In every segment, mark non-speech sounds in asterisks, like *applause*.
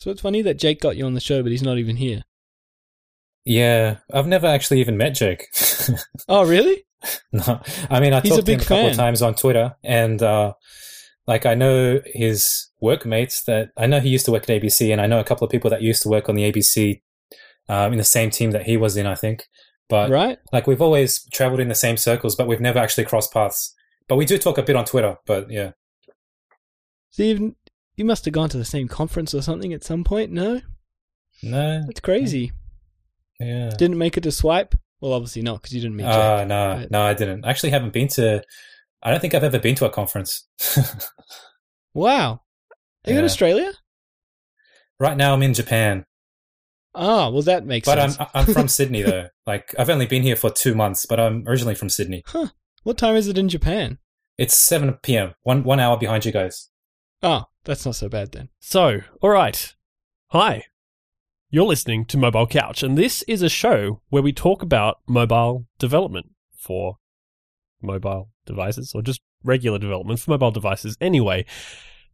So it's funny that Jake got you on the show, but he's not even here. Yeah, I've never actually even met Jake. *laughs* Oh, really? no, I mean I He's talked to him a couple of times on Twitter, and uh, like I know his workmates that I know he used to work at ABC, and I know a couple of people that used to work on the ABC um, in the same team that he was in. I think, but right? like we've always traveled in the same circles, but we've never actually crossed paths. But we do talk a bit on Twitter. But yeah, So you you must have gone to the same conference or something at some point. No, no, that's crazy. yeah. Didn't make it to swipe. Well, obviously not because you didn't meet Jake. Uh, no, right? no, I didn't. I actually haven't been to. I don't think I've ever been to a conference. *laughs* wow. Are you in Australia? right now, I'm in Japan, Ah, well that makes sense. but I'm. I'm from *laughs* Sydney though. Like I've only been here for two months, but I'm originally from Sydney. Huh. What time is it in Japan? It's seven p.m. One one hour behind you guys. Oh, that's not so bad then. So, all right. Hi. You're listening to Mobile Couch, and this is a show where we talk about mobile development for mobile devices or just regular development for mobile devices. Anyway,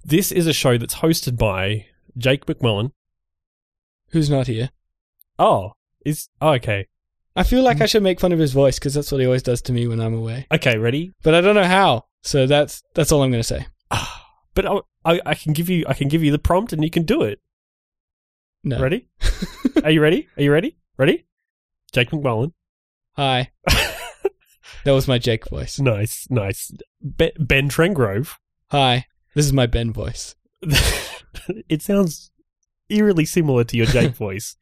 this is a show that's hosted by Jake MacMullin. Who's not here? Oh, is oh, okay. I feel like I should make fun of his voice because that's what he always does to me when I'm away. Okay, ready? But I don't know how. So that's that's all I'm going to say. Ah. But I, I, I can give you I can give you the prompt and you can do it. No. Ready? *laughs* Are you ready? Are you ready? Ready? Jake MacMullin. Hi. *laughs* That was my Jake voice. Nice, nice. Be- ben Trengrove. Hi. This is my Ben voice. *laughs* it sounds eerily similar to your Jake voice.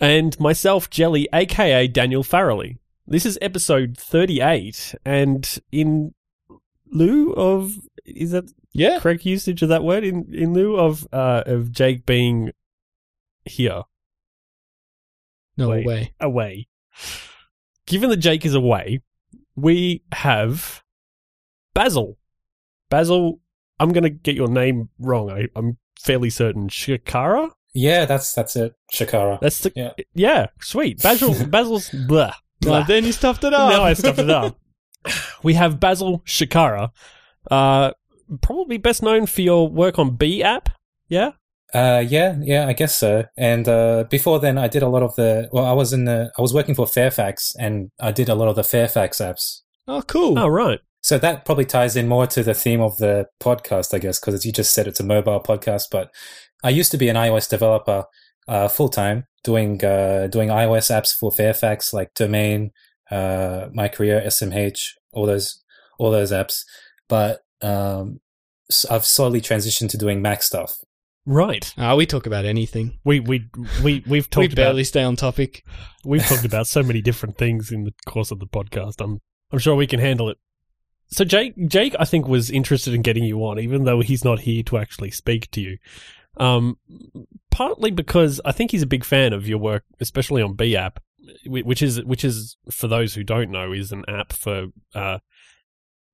And myself, Jelly, aka Daniel Farrelly. This is episode 38, and in lieu of is that Yeah. correct usage of that word? In in lieu of uh of Jake being here No Wait. way. away. Given that Jake is away, we have Basil. Basil, I'm going to get your name wrong. I, I'm fairly certain. Shkara? Yeah, that's that's it. Shkara. That's the. Yeah. Yeah, sweet. Basil, *laughs* Basil's. Blah. No, blah. then you stuffed it up. Now I stuffed it up. *laughs* We have Basil Shkara. Uh, probably best known for your work on Bee app. Yeah? Uh, yeah, yeah, I guess so. And uh, before then, I did a lot of the. Well, I was in the. I was working for Fairfax, and I did a lot of the Fairfax apps. oh, cool. Oh, right. So that probably ties in more to the theme of the podcast, I guess, because you just said it's a mobile podcast. But I used to be an iOS developer uh, full time, doing uh, doing iOS apps for Fairfax, like Domain, uh, My Career, SMH, all those all those apps. But um, s- I've slowly transitioned to doing Mac stuff. Right. Ah, we talk about anything. We we we we've talked. we talked barely about stay on topic. we've talked *laughs* about so many different things in the course of the podcast. I'm I'm sure we can handle it. So Jake Jake I think was interested in getting you on, even though he's not here to actually speak to you. Um, partly because I think he's a big fan of your work, especially on Bee app, which is which is for those who don't know is an app for uh,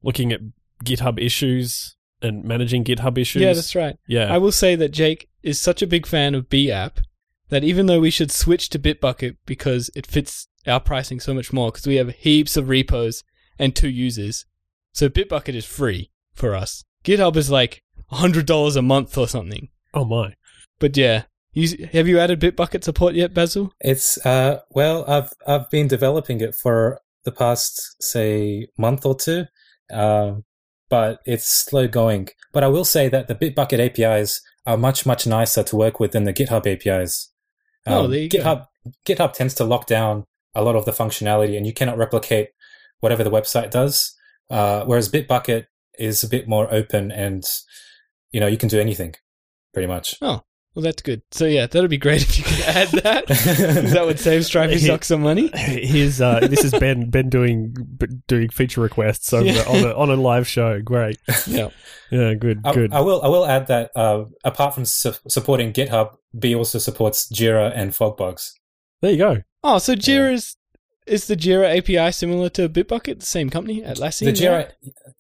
looking at GitHub issues and managing GitHub issues. Yeah, that's right. yeah. I will say that Jake is such a big fan of Bee app that even though we should switch to Bitbucket because it fits our pricing so much more because we have heaps of repos and two users. So Bitbucket is free for us. GitHub is like $100 a month or something. oh my. But yeah, you, have you added Bitbucket support yet, Basil? It's uh well, I've I've been developing it for the past say month or two, um, but it's slow going. But I will say that the Bitbucket APIs are much much nicer to work with than the GitHub APIs. Oh, there you go. GitHub GitHub tends to lock down a lot of the functionality, and you cannot replicate whatever the website does. Uh, whereas Bitbucket is a bit more open, and you know you can do anything, pretty much. Well, that's good. So yeah, that'd be great if you could add that. that would save Stripey Yeah. Sock some money. Here's uh, this is Ben Ben doing doing feature requests over Yeah. on a on a live show. Great, Yeah. yeah, good, I, good. I will. I will add that uh, apart from su- supporting GitHub, Bee also supports Jira and FogBugz. there you go. Oh, so Jira is is the Jira API similar to Bitbucket, the same company, Atlassian? The Jira,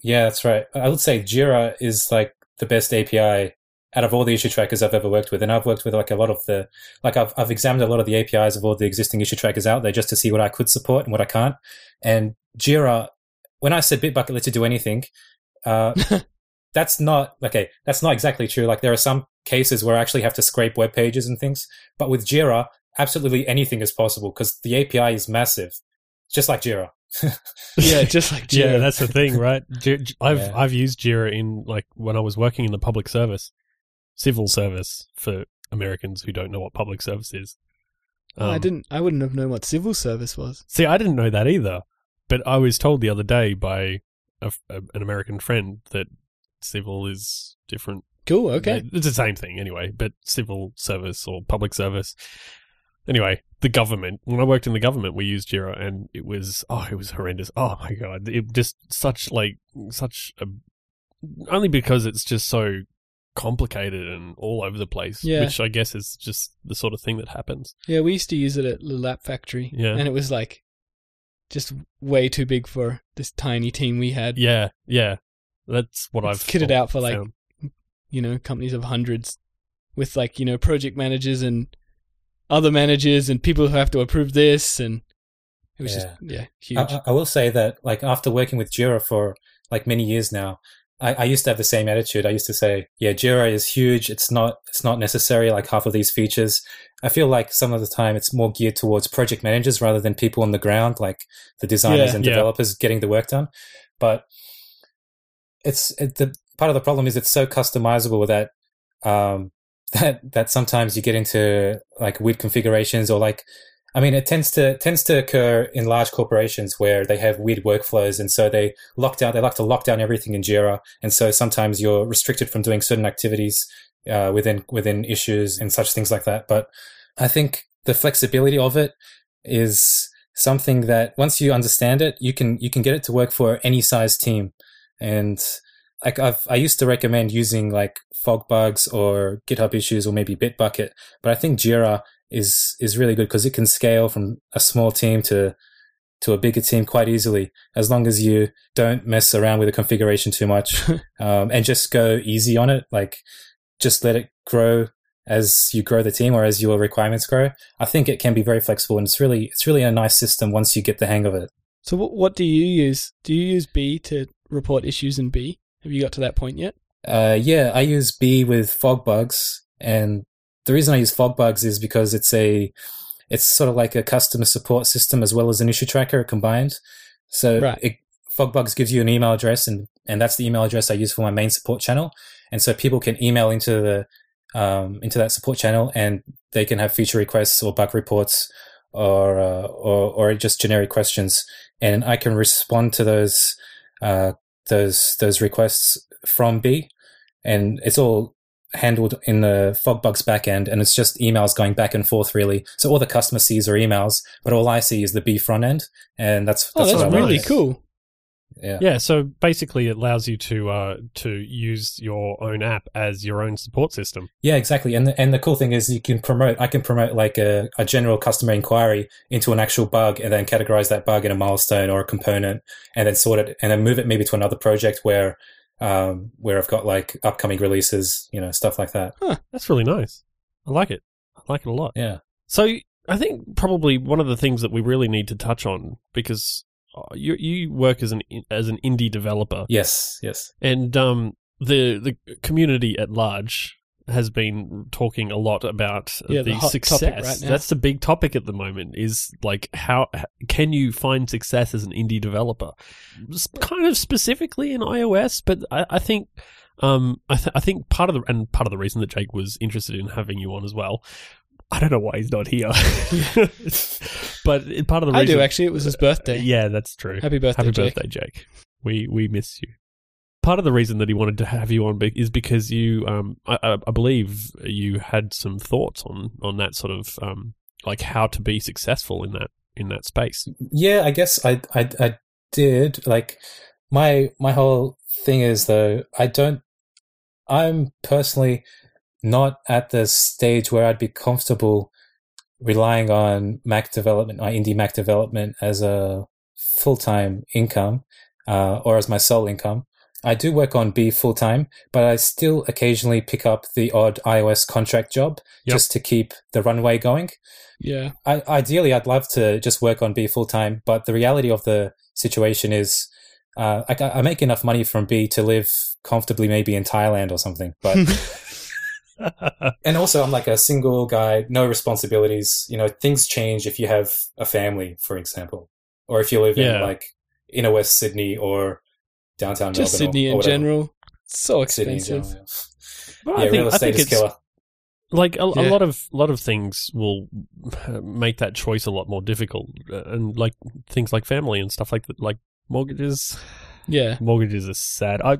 yeah, that's right. I would say Jira is like the best API out of all the issue trackers I've ever worked with, and I've worked with like a lot of the like I've I've examined a lot of the APIs of all the existing issue trackers out there just to see what I could support and what I can't. And Jira, when I said Bitbucket lets you do anything, uh, *laughs* that's not okay. That's not exactly true. Like there are some cases where I actually have to scrape web pages and things. But with Jira, absolutely anything is possible because the API is massive, just like Jira. *laughs* yeah, just like Jira. Yeah, that's the thing, right? J- J- I've Yeah. I've used Jira in like when I was working in the public service, civil service for Americans who don't know what public service is. Oh, I Um, didn't. I wouldn't have known what civil service was. See, I didn't know that either, but I was told the other day by a, a- an American friend that civil is different. Cool. Okay. It's the same thing anyway, but civil service or public service. Anyway, the government. When I worked in the government, we used Jira, and it was oh, it was horrendous. Oh my god, it just such like such a only because it's just so complicated and all over the place. Yeah. which I guess is just the sort of thing that happens. Yeah, we used to use it at the Lap Factory. Yeah. And it was like just way too big for this tiny team we had. Yeah, yeah, that's what It's I've kitted out for, like, found. You know, companies of hundreds with like, you know, project managers and other managers and people who have to approve this and it was just yeah, huge. I, I- I will say that, like, after working with Jira for like many years now, I, I used to have the same attitude. I used to say, "Yeah, Jira is huge. It's not. It's not necessary. Like half of these features." I feel like some of the time it's more geared towards project managers rather than people on the ground, like the designers Yeah. and Yeah. developers getting the work done. But it's it, the part of the problem is it's so customizable that um, *laughs* that that sometimes you get into like weird configurations or like I mean, it tends to tends to occur in large corporations where they have weird workflows, and so they lock down. They like to lock down everything in Jira, and so sometimes you're restricted from doing certain activities uh, within within issues and such things like that. But I think the flexibility of it is something that once you understand it, you can you can get it to work for any size team. And like I've I used to recommend using like FogBugz or GitHub Issues or maybe Bitbucket, but I think Jira is is really good because it can scale from a small team to to a bigger team quite easily as long as you don't mess around with the configuration too much *laughs* um, and just go easy on it like just let it grow as you grow the team or as your requirements grow i think it can be very flexible and it's really it's really a nice system once you get the hang of it so what what do you use? Do you use Bee to report issues in Bee? Have you got to that point yet? Uh, yeah, I use Bee with FogBugz, and the reason I use FogBugz is because it's a, it's sort of like a customer support system as well as an issue tracker combined. So Right. it, FogBugz gives you an email address, and and that's the email address I use for my main support channel, and so people can email into the um, into that support channel, and they can have feature requests or bug reports, or uh, or or just generic questions, and I can respond to those uh, those those requests from Bee, and it's all handled in the FogBugz backend, and it's just emails going back and forth really. So all the customer sees are emails, but all I see is the Bee front end, and that's Oh, that's, that's what really cool. Yeah. Yeah, so basically, it allows you to uh, to use your own app as your own support system. Yeah, exactly. And the, and the cool thing is you can promote, I can promote like a, a general customer inquiry into an actual bug and then categorize that bug in a milestone or a component and then sort it and then move it maybe to another project where, um, where I've got like upcoming releases, you know, stuff like that. That's really nice. I like it. I like it a lot. Yeah. So I think probably one of the things that we really need to touch on because uh, you you work as an as an indie developer, Yes. Yes. and um, the the community at large has been talking a lot about Yeah, the the, success. right now. That's the big topic at the moment. Is like how can you find success as an indie developer? Kind of specifically in iOS, but I, I think. Um, I, th- I think part of the and part of the reason that Jake was interested in having you on as well. I don't know why he's not here, *laughs* but part of the I reason do actually. It was his birthday. Yeah, that's true. Happy birthday, Happy Jake. birthday, Jake. We we miss you. Part of the reason that he wanted to have you on is because you, um, I, I believe you had some thoughts on on that sort of um, like how to be successful in that in that space. Yeah, I guess I, I, I did. Like my, my whole thing is though, I don't, I'm personally not at the stage where I'd be comfortable relying on Mac development, or indie Mac development as a full-time income, uh, or as my sole income. I do work on Bee full time, but I still occasionally pick up the odd iOS contract job Yep. just to keep the runway going. Yeah. I, ideally, I'd love to just work on Bee full time, but the reality of the situation is, uh, I, I make enough money from Bee to live comfortably, maybe in Thailand or something. But *laughs* and also, I'm like a single guy, no responsibilities. You know, things change if you have a family, for example, or if you live Yeah. in like inner West Sydney or downtown Just Melbourne. Sydney or in whatever. general. So expensive. general, But yeah, I yeah think, real estate is it's killer. like a, a lot of lot of things will *laughs* make that choice a lot more difficult, uh, and like things like family and stuff like that, like mortgages. Yeah. Mortgages are sad. I,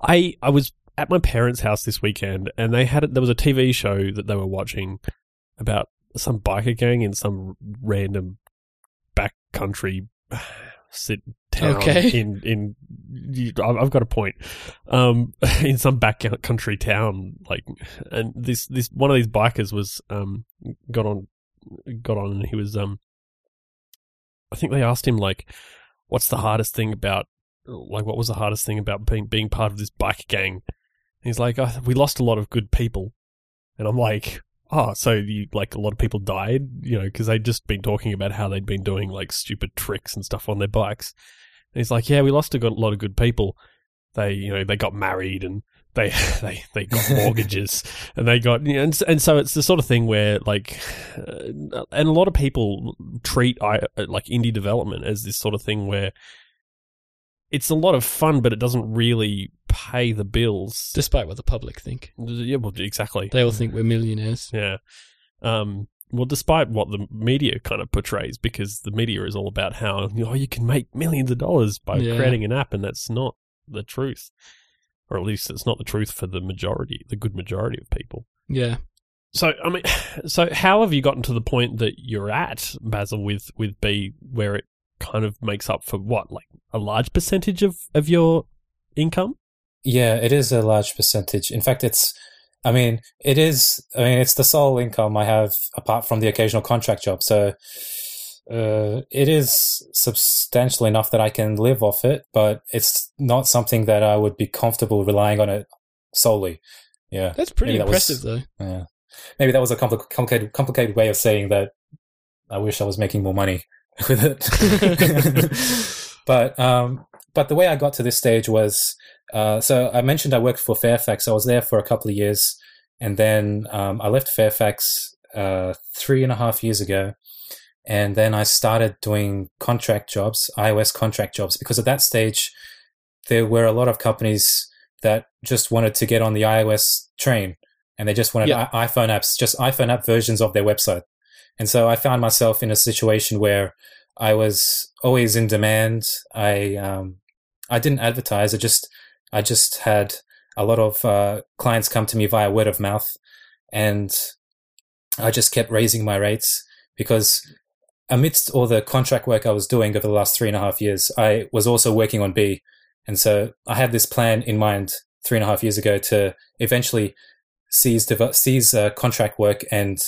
I, I was at my parents' house this weekend, and they had there was a TV show that they were watching about some biker gang in some random back country sit town Okay. *laughs* in in I've got a point. Um *laughs* in some back country town like and this this one of these bikers was um got on got on and he was um I think they asked him like what's the hardest thing about like what was the hardest thing about being being part of this bike gang? And he's like oh, we lost a lot of good people. And I'm like oh so you like a lot of people died you know because they'd just been talking about how they'd been doing like stupid tricks and stuff on their bikes. And he's like yeah we lost a good- lot of good people. They you know they got married and they *laughs* they they got *laughs* mortgages and they got you know, and, and so it's the sort of thing where like uh, *sighs* and a lot of people treat I, like indie development as this sort of thing where it's a lot of fun but it doesn't really pay the bills Despite what the public think. yeah well exactly They all think we're millionaires. yeah um well, despite what the media kind of portrays, because the media is all about how you know you can make millions of dollars by Yeah. creating an app, and that's not the truth, or at least it's not the truth for the majority, the good majority of people. Yeah. So, I mean, so how have you gotten to the point that you're at, Basil, with with Bee, where it kind of makes up for what, like a large percentage of of your income? Yeah, it is a large percentage. In fact, it's, I mean, it is, I mean, it's the sole income I have apart from the occasional contract job. So, uh, it is substantial enough that I can live off it, but it's not something that I would be comfortable relying on it solely. Yeah. That's pretty that was- impressive, though. Yeah. Maybe that was a compli- complicated, complicated way of saying that I wish I was making more money *laughs* with it. *laughs* *laughs* but, um, but the way I got to this stage was, uh, so I mentioned I worked for Fairfax. I was there for a couple of years and then, um, I left Fairfax, uh, three and a half years ago. And then I started doing contract jobs, iOS contract jobs, because at that stage, there were a lot of companies that just wanted to get on the iOS train and they just wanted Yeah. i- iPhone apps, just iPhone app versions of their website. And so I found myself in a situation where I was always in demand. I um, I didn't advertise. I just I just had a lot of uh, clients come to me via word of mouth, and I just kept raising my rates because amidst all the contract work I was doing over the last three and a half years, I was also working on Bee, and so I had this plan in mind three and a half years ago to eventually seize, dev- cease uh, contract work and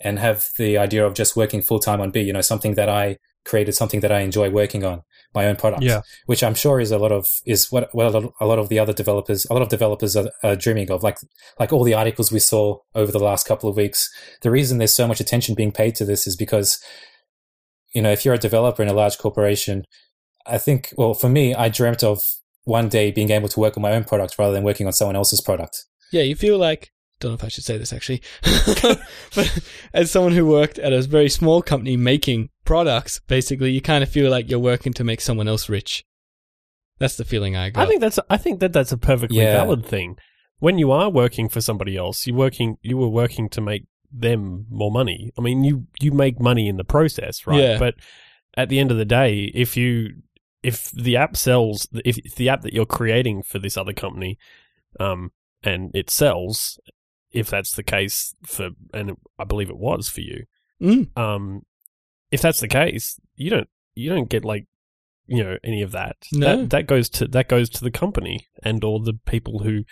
and have the idea of just working full time on Bee. You know, something that I created, something that I enjoy working on, my own product. Yeah. which I'm sure is a lot of is what what a lot- of the other developers, a lot of developers are, are dreaming of. Like like all the articles we saw over the last couple of weeks. The reason there's so much attention being paid to this is because you know if you're a developer in a large corporation, I think well for me, I dreamt of one day being able to work on my own product rather than working on someone else's product. Yeah, you feel like don't know if I should say this actually, *laughs* but as someone who worked at a very small company making products, basically, you kind of feel like you're working to make someone else rich. That's the feeling I got. I think that's I think that that's a perfectly Yeah. valid thing. When you are working for somebody else, you working you were working to make them more money. I mean, you you make money in the process, right? Yeah. But at the end of the day, if you if the app sells, if, if the app that you're creating for this other company, um, and it sells, if that's the case for, and I believe it was for you, Mm. um, if that's the case, you don't you don't get like you know any of that. No. That that goes to that goes to the company and all the people who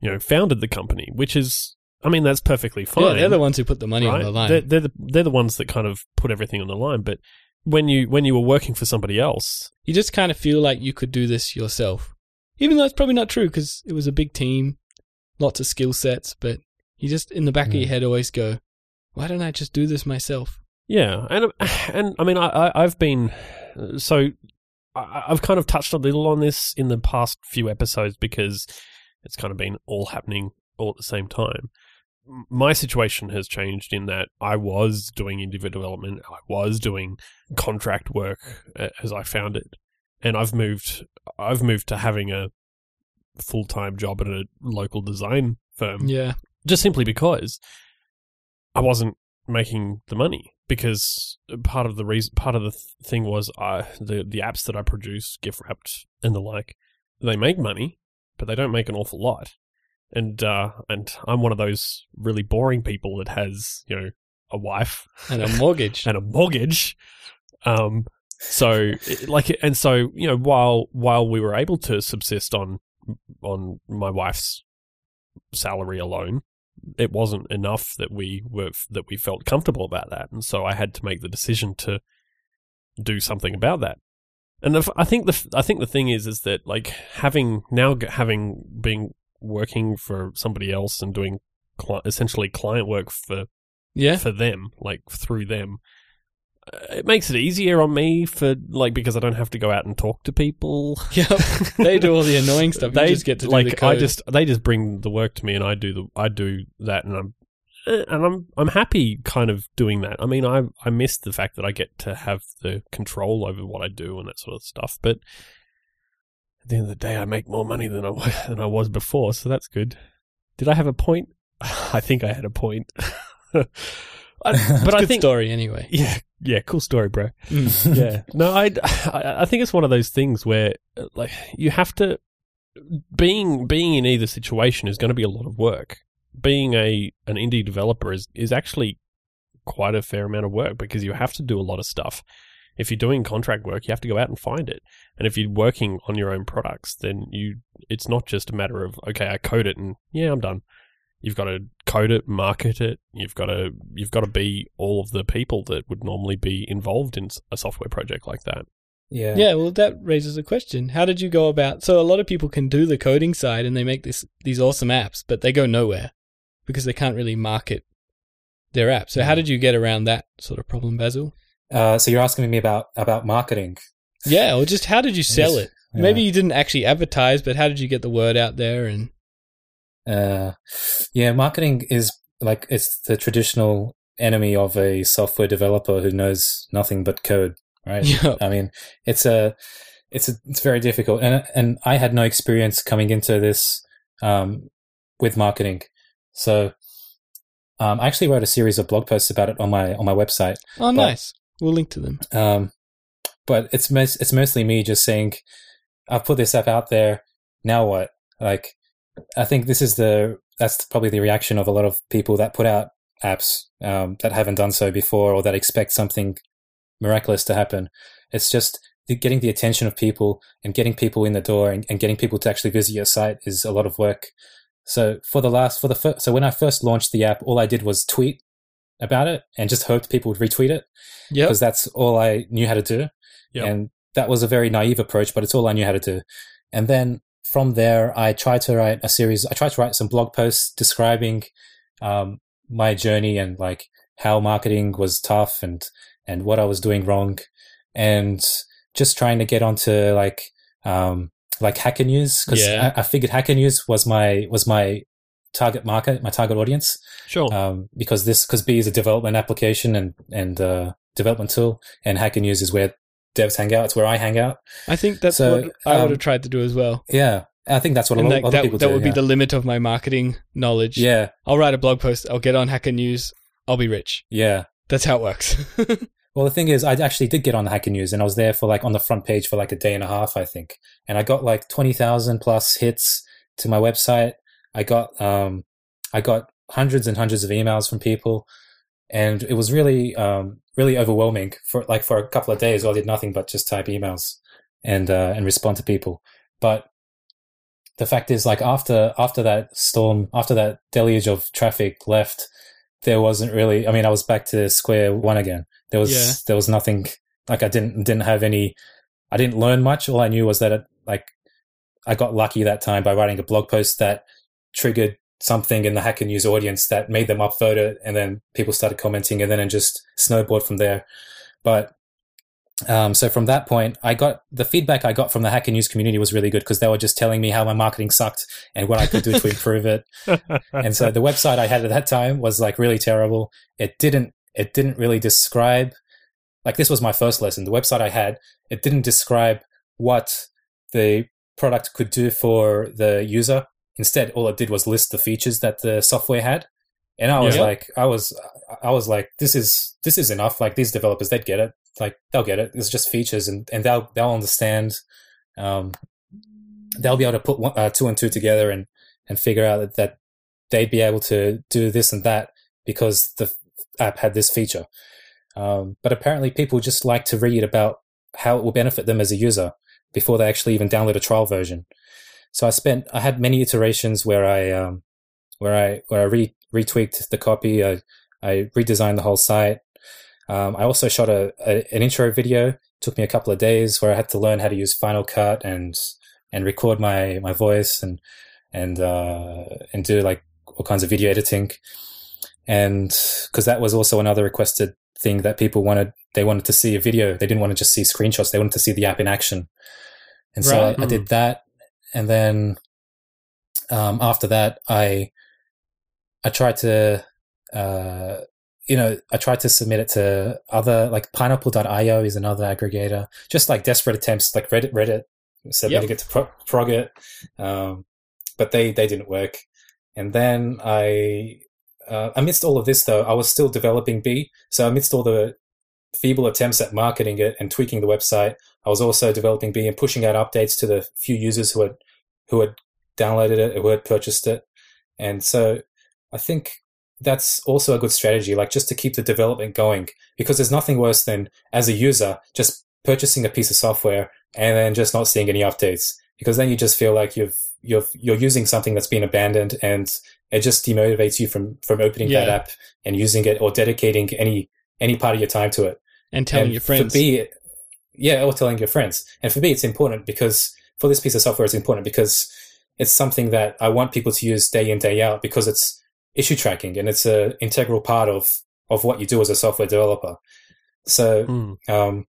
you know founded the company, which is I mean that's perfectly fine. Yeah, they're the ones who put the money on the line. They're, they're the they're the ones that kind of put everything on the line. But when you when you were working for somebody else, you just kind of feel like you could do this yourself. Even though it's probably not true because it was a big team, lots of skill sets, but you just in the back of Mm. your head always go, why don't I just do this myself? Yeah, and *sighs* and I mean, I, I I've been so I, I've kind of touched a little on this in the past few episodes because it's kind of been all happening all at the same time. My situation has changed in that I was doing indie development, I was doing contract work as I found it, and I've moved. I've moved to having a full time job at a local design firm Yeah. just simply because I wasn't making the money. Because part of the reason, part of the th- thing was, I the the apps that I produce, gift wrapped and the like, they make money, but they don't make an awful lot. And uh, and I'm one of those really boring people that has you know a wife And a mortgage. *laughs* and a mortgage. Um, so it- like, and so you know, while while we were able to subsist on on my wife's salary alone, it wasn't enough that we were that we felt comfortable about that, and so I had to make the decision to do something about that. And the, I think the I think the thing is is that like having now having been working for somebody else and doing cli- essentially client work for yeah. for them, like through them. It makes it easier on me for like because I don't have to go out and talk to people. *laughs* Yep. They do all the annoying stuff. You they just get to do like. I just they just bring the work to me and I do the I do that and I'm eh, and I'm I'm happy kind of doing that. I mean I I miss the fact that I get to have the control over what I do and that sort of stuff. But at the end of the day, I make more money than I *laughs* than I was before, so that's good. Did I have a point? *laughs* I think I had a point. I, *laughs* but a I think story anyway. *laughs* yeah, yeah, cool story, bro. Mm. *laughs* Yeah, no, I, I, think it's one of those things where, like, you have to being being in either situation is going to be a lot of work. Being a an indie developer is is actually quite a fair amount of work because you have to do a lot of stuff. If you're doing contract work, you have to go out and find it. And if you're working on your own products, then you it's not just a matter of okay, I code it and yeah, I'm done. You've got to code it, market it. You've got to you've got to be all of the people that would normally be involved in a software project like that. Yeah. Yeah, well, that raises a question. How did you go about? So a lot of people can do the coding side and they make this these awesome apps, but they go nowhere because they can't really market their app. So how did you get around that sort of problem, Basil? Uh, so you're asking me about about marketing. Yeah, or just how did you sell Yes. it? Yeah. Maybe you didn't actually advertise, but how did you get the word out there? And Uh, yeah, marketing is like it's the traditional enemy of a software developer who knows nothing but code, right? *laughs* yeah, I mean, it's a, it's a, it's very difficult, and and I had no experience coming into this um, with marketing, so um, I actually wrote a series of blog posts about it on my on my website. oh nice. We'll link to them. Um, but it's most, it's mostly me just saying, I've put this app out there. Now what? Like, I think this is the that's probably the reaction of a lot of people that put out apps um, that haven't done so before or that expect something miraculous to happen. It's just getting the attention of people and getting people in the door and, and getting people to actually visit your site is a lot of work. So for the last for the fir- so when I first launched the app, all I did was tweet about it and just hoped people would retweet it because that's all I knew how to do. Yep. And that was a very naive approach, but it's all I knew how to do. And then from there, I tried to write a series. I tried to write some blog posts describing um, my journey and like how marketing was tough and and what I was doing wrong, and just trying to get onto like um, like Hacker News because Yeah. I, I figured Hacker News was my was my target market, my target audience Sure. um, because this because Bee is a development application and and uh, development tool, and Hacker News is where devs hang out. It's where I hang out. I think that's so, what I would um, have tried to do as well. Yeah, I think that's what a lot that, that, people that do. would be the limit of my marketing knowledge. yeah, I'll write a blog post. I'll get on Hacker News. I'll be rich. yeah. That's how it works. *laughs* Well, the thing is, I actually did get on the Hacker News, and I was there for like on the front page for like a day and a half, I think, and I got like twenty thousand plus hits to my website. I got um, I got hundreds and hundreds of emails from people, and it was really um, really overwhelming for like for a couple of days. I did nothing but just type emails and uh, and respond to people. But the fact is, like after after that storm, after that deluge of traffic left, there wasn't really. I mean, I was back to square one again. There was Yeah. there was nothing like I didn't didn't have any. I didn't learn much. All I knew was that it, like I got lucky that time by writing a blog post that triggered something in the Hacker News audience that made them upvote it, and then people started commenting, and then it just snowboarded from there. But um, so from that point, I got the feedback I got from the Hacker News community was really good because they were just telling me how my marketing sucked and what I could do to improve it. *laughs* And so the website I had at that time was like really terrible. It didn't it didn't really describe like this was my first lesson. The website I had it didn't describe what the product could do for the user. Instead, all it did was list the features that the software had. And I was Yeah. like, I was, I was like, this is this is enough. Like these developers, they'd get it. Like they'll get it. It's just features, and and they'll they'll understand. Um, they'll be able to put one, uh, two and two together and and figure out that, that they'd be able to do this and that because the app had this feature. Um, but apparently, people just like to read about how it will benefit them as a user before they actually even download a trial version. So I spent, I had many iterations where I, um, where I, where I re, retweaked the copy. I, I redesigned the whole site. Um, I also shot a, a, an intro video. It took me a couple of days where I had to learn how to use Final Cut and, and record my, my voice and, and, uh, and do like all kinds of video editing. And cause that was also another requested thing that people wanted. They wanted to see a video. They didn't want to just see screenshots. They wanted to see the app in action. And so Right. I, I did that. And then, um, after that, I, I tried to, uh, you know, I tried to submit it to other, like pineapple.io is another aggregator, just like desperate attempts, like Reddit, Reddit submitting it to Pro- Progit. Um, but they, they didn't work. And then I, uh, amidst all of this though, I was still developing Bee. So amidst all the feeble attempts at marketing it and tweaking the website, I was also developing Bee and pushing out updates to the few users who had, who had downloaded it, who had purchased it. And so I think that's also a good strategy, like just to keep the development going, because there's nothing worse than as a user just purchasing a piece of software and then just not seeing any updates, because then you just feel like you've you've you're using something that's been abandoned and it just demotivates you from from opening that app and using it or dedicating any any part of your time to it. and telling And your friends. For Bee, yeah, or telling your friends. And for me, it's important because for this piece of software, it's important because it's something that I want people to use day in, day out because it's issue tracking and it's a integral part of, of what you do as a software developer. So, Mm. um,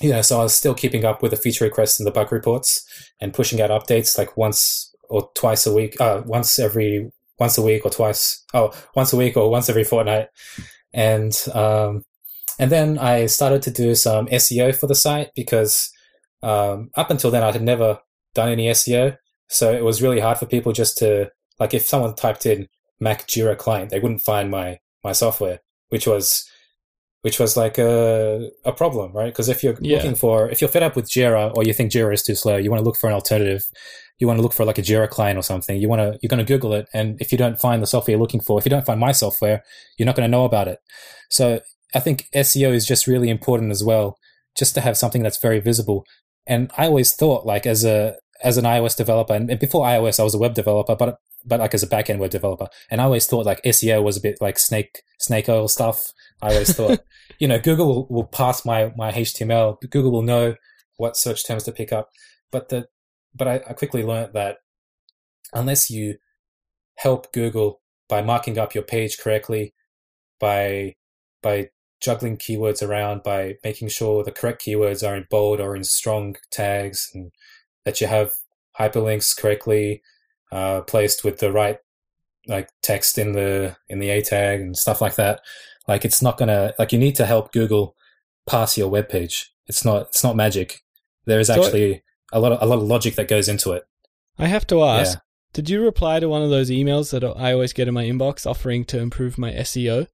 you know, so I was still keeping up with the feature requests and the bug reports and pushing out updates like once or twice a week, uh, once every, once a week or twice, oh, once a week or once every fortnight. And, um, and then I started to do some SEO for the site because, um, up until then I had never done any SEO. So it was really hard for people just to, like, if someone typed in Mac Jira client, they wouldn't find my, my software, which was, which was like a, a problem, right? Because if you're Yeah. looking for, if you're fed up with Jira or you think Jira is too slow, you want to look for an alternative. You want to look for like a Jira client or something. You want to, you're going to Google it. And if you don't find the software you're looking for, if you don't find my software, you're not going to know about it. So I think SEO is just really important as well, just to have something that's very visible. And I always thought like as a, as an iOS developer, and before iOS, I was a web developer, but but like as a backend web developer, and I always thought like SEO was a bit like snake snake oil stuff. I always thought, *laughs* you know, Google will, will pass my my HTML. Google will know what search terms to pick up, but the but I, I quickly learned that unless you help Google by marking up your page correctly, by by juggling keywords around, by making sure the correct keywords are in bold or in strong tags, and that you have hyperlinks correctly uh, placed with the right like text in the in the a tag and stuff like that. Like it's not gonna like you need to help Google pass your web page. It's not it's not magic. There is So- actually a lot of a lot of logic that goes into it. I have to ask, Yeah. did you reply to one of those emails that I always get in my inbox offering to improve my SEO?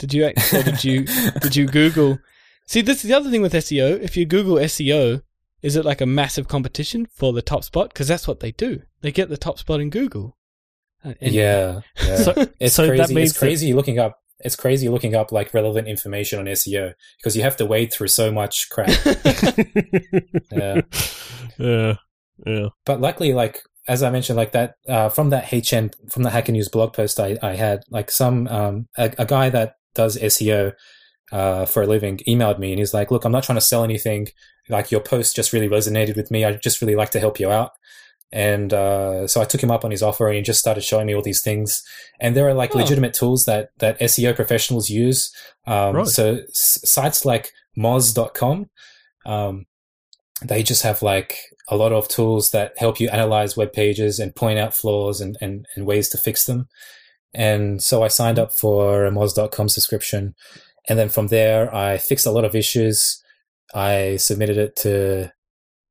Did you act- or did you did you Google? See, this is the other thing with SEO. If you Google SEO, is it like a massive competition for the top spot? Because that's what they do. They get the top spot in Google. Uh, and- yeah, yeah. *laughs* So, it's so crazy. that means it's crazy looking up. It's crazy looking up like relevant information on SEO because you have to wade through so much crap. *laughs* Yeah. yeah, yeah. but luckily, like as I mentioned, like that uh, from that HN from the Hacker News blog post I, I had, like some um, a, a guy that does SEO uh, for a living emailed me and he's like, "Look, I'm not trying to sell anything. Like your post just really resonated with me. I just really like to help you out." And uh, so I took him up on his offer, and he just started showing me all these things. And there are like Oh. legitimate tools that that SEO professionals use. Um, Right. So s- sites like moz.com. Um, they just have like a lot of tools that help you analyze web pages and point out flaws and, and, and ways to fix them. And so I signed up for a moz.com subscription. And then from there, I fixed a lot of issues. I submitted it to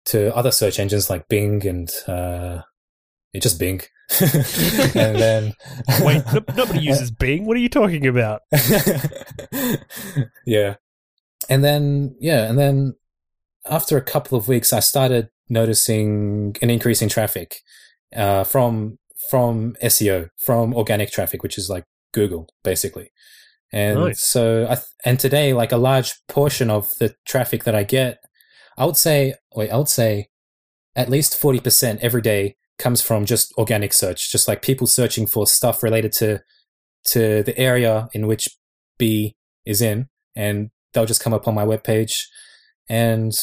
to other search engines like Bing and uh, it just Bing. *laughs* and then *laughs* wait, no, nobody uses Bing. What are you talking about? *laughs* yeah, and then yeah, and then after a couple of weeks, I started noticing an increase in traffic uh, from from SEO, from organic traffic, which is like Google, basically. And nice. so, I th- and today, like a large portion of the traffic that I get, I would say, wait, I would say at least 40% every day comes from just organic search, just like people searching for stuff related to, to the area in which Bee is in. And they'll just come up on my webpage. And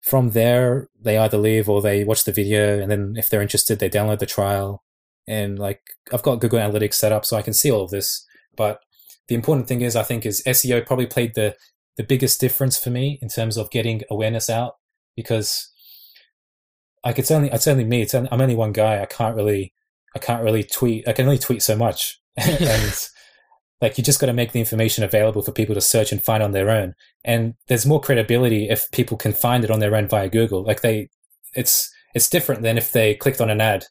from there, they either leave or they watch the video. And then if they're interested, they download the trial. And like, I've got Google Analytics set up so I can see all of this. But the important thing is, I think, is SEO probably played the the biggest difference for me in terms of getting awareness out because like it's only it's only me. It's only, I'm only one guy. I can't really I can't really tweet. I can only tweet so much, *laughs* and like you just got to make the information available for people to search and find on their own. And there's more credibility if people can find it on their own via Google. Like they, it's it's different than if they clicked on an ad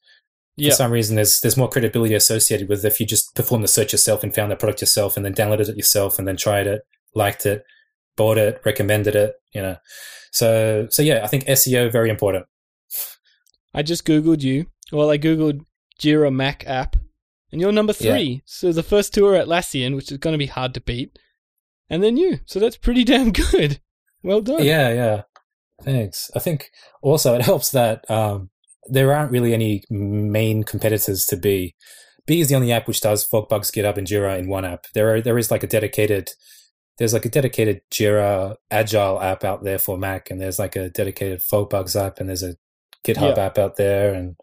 for some reason there's there's more credibility associated with if you just perform the search yourself and found the product yourself and then downloaded it yourself and then tried it liked it bought it recommended it you know. So so yeah i think seo very important. I just googled you. Well i googled jira mac app and you're number three. Yeah. so the first two are atlassian which is going to be hard to beat and then you. So that's pretty *laughs* damn good. Well done. Yeah yeah. Thanks. I think also it helps that um there aren't really any main competitors to Bee. Bee is the only app which does FogBugz, GitHub, and Jira in one app. There are there is like a dedicated there's like a dedicated Jira Agile app out there for Mac, and there's like a dedicated FogBugz app, and there's a GitHub yeah. app out there, and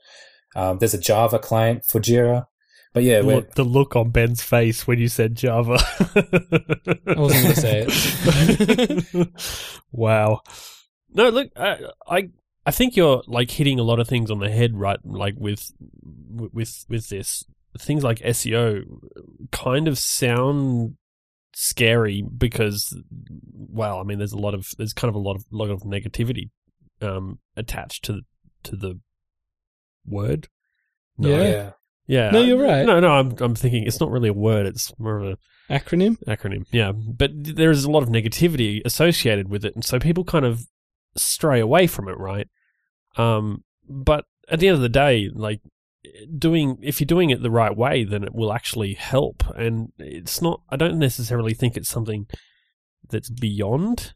um, there's a Java client for Jira. But yeah, look, the look on Ben's face when you said Java. I wasn't going to say it. *laughs* wow. No, look, I, I I think you're like hitting a lot of things on the head, right? Like with with with this things like SEO kind of sound scary because well, I mean, there's a lot of there's kind of a lot of lot of negativity um, attached to to the word. No, yeah. Yeah. No, you're right. No, no, I'm I'm thinking it's not really a word, it's more of a acronym. Acronym. Yeah. But there's a lot of negativity associated with it and so people kind of stray away from it, right? Um, but at the end of the day, like doing if you're doing it the right way, then it will actually help. And it's not. I don't necessarily think it's something that's beyond